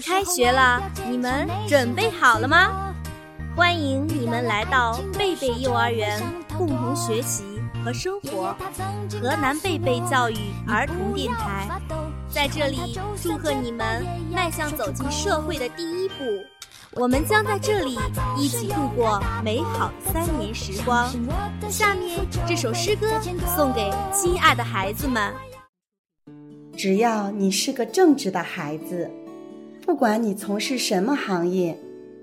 开学了，你们准备好了吗？欢迎你们来到贝贝幼儿园，共同学习和生活。河南贝贝教育儿童电台在这里祝贺你们迈向走进社会的第一步。我们将在这里一起度过美好的三年时光。下面这首诗歌送给亲爱的孩子们。只要你是个正直的孩子。不管你从事什么行业，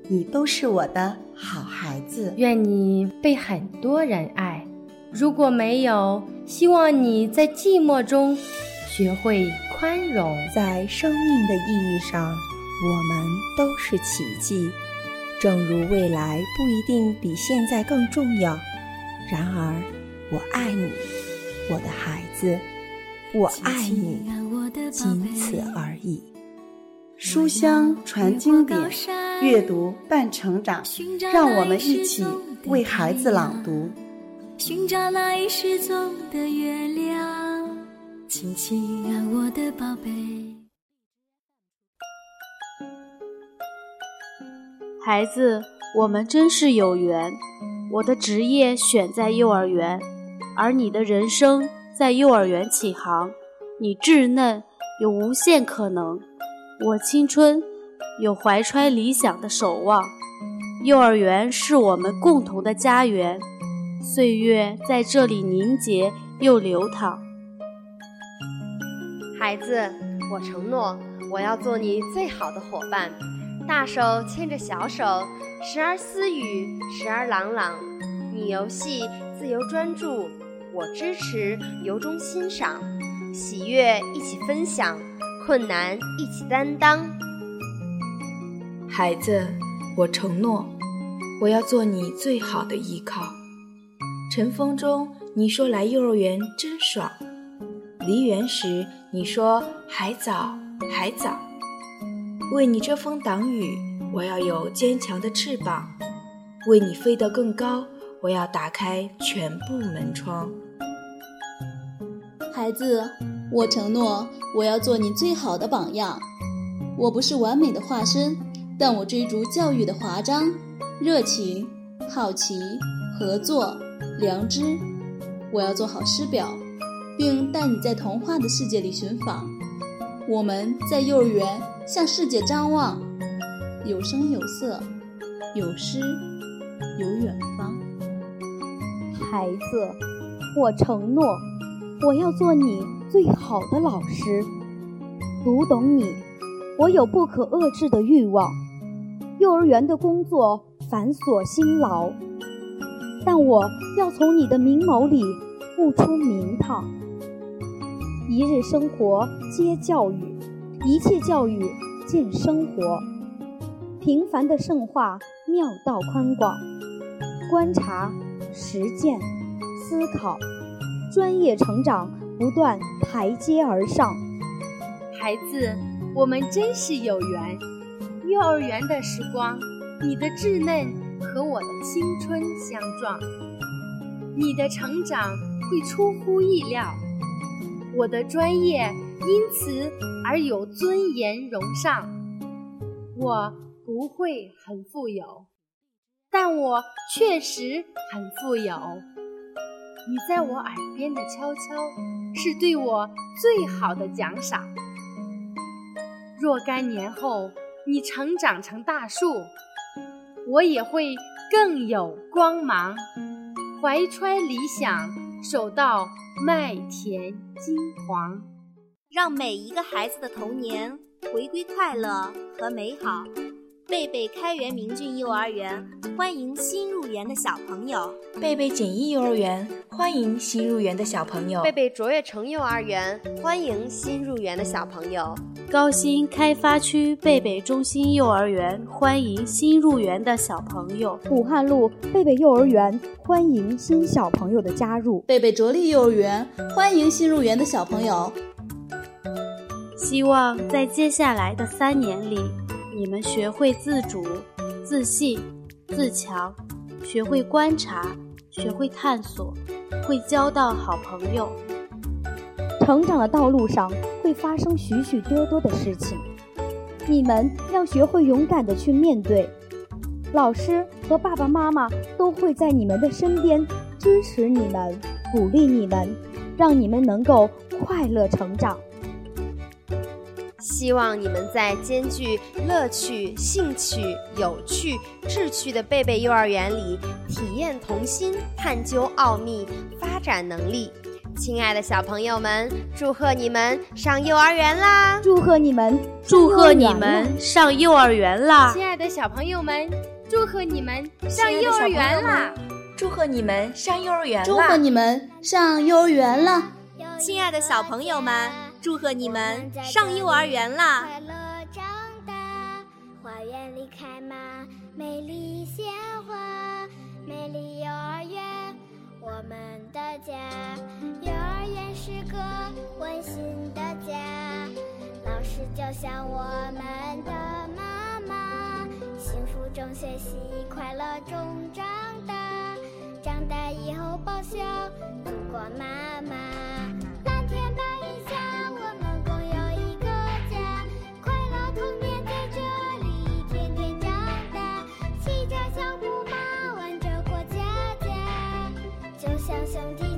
你都是我的好孩子。愿你被很多人爱。如果没有，希望你在寂寞中学会宽容。在生命的意义上，我们都是奇迹。正如未来不一定比现在更重要，然而，我爱你，我的孩子，我爱你，仅此而已。书香传经典，阅读伴成长。让我们一起为孩子朗读。寻找那已失踪的月亮，亲亲啊，我的宝贝。孩子，我们真是有缘。我的职业选在幼儿园，而你的人生在幼儿园起航。你稚嫩，有无限可能。我青春有怀揣理想的守望，幼儿园是我们共同的家园，岁月在这里凝结又流淌。孩子，我承诺我要做你最好的伙伴，大手牵着小手，时而私语，时而朗朗。你游戏自由专注，我支持由衷欣赏，喜悦一起分享。困难一起担当，孩子，我承诺，我要做你最好的依靠。晨风中，你说来幼儿园真爽；离园时，你说还早还早。为你遮风挡雨，我要有坚强的翅膀；为你飞得更高，我要打开全部门窗。孩子。我承诺，我要做你最好的榜样。我不是完美的化身，但我追逐教育的华章，热情、好奇、合作、良知。我要做好师表，并带你在童话的世界里寻访。我们在幼儿园向世界张望，有声有色，有诗，有远方。孩子，我承诺，我要做你。最好的老师，读懂你。我有不可遏制的欲望。幼儿园的工作繁琐辛劳，但我要从你的明眸里悟出名堂。一日生活皆教育，一切教育见生活。平凡的圣化，妙道宽广。观察、实践、思考，专业成长。不断台阶而上，孩子，我们真是有缘。幼儿园的时光，你的稚嫩和我的青春相撞，你的成长会出乎意料，我的专业因此而有尊严荣上。我不会很富有，但我确实很富有。你在我耳边的悄悄，是对我最好的奖赏。若干年后，你成长成大树，我也会更有光芒。怀揣理想，守到麦田金黄，让每一个孩子的童年回归快乐和美好。贝贝开元明郡幼儿园欢迎新入园的小朋友。贝贝锦艺幼儿园欢迎新入园的小朋友。贝贝卓越城幼儿园欢迎新入园的小朋友。高新开发区贝贝中心幼儿园欢迎新入园的小朋友。武汉路贝贝幼儿园欢迎新小朋友的加入。贝贝卓立幼儿园欢迎新入园的小朋友。希望在接下来的三年里。你们学会自主、自信、自强，学会观察，学会探索，会交到好朋友。成长的道路上会发生许许多多的事情，你们要学会勇敢的去面对。老师和爸爸妈妈都会在你们的身边，支持你们，鼓励你们，让你们能够快乐成长。希望你们在兼具乐趣、兴趣、有趣、志趣的贝贝幼儿园里，体验童心，探究奥秘，发展能力。亲爱的小朋友们，祝贺你们上幼儿园啦！祝贺你们，祝贺你们上幼儿园啦！亲爱的小朋友们，祝贺你们上幼儿园啦！祝贺你们上幼儿园啦！祝贺你们上幼儿园啦！亲爱的小朋友们，祝贺你们上幼儿园啦！快乐长大，花园里开满美丽鲜花，美丽幼儿园，我们的家。幼儿园是个温馨的家，老师就像我们的妈妈，幸福中学习，快乐中长大，长大以后报效祖国妈妈。兄弟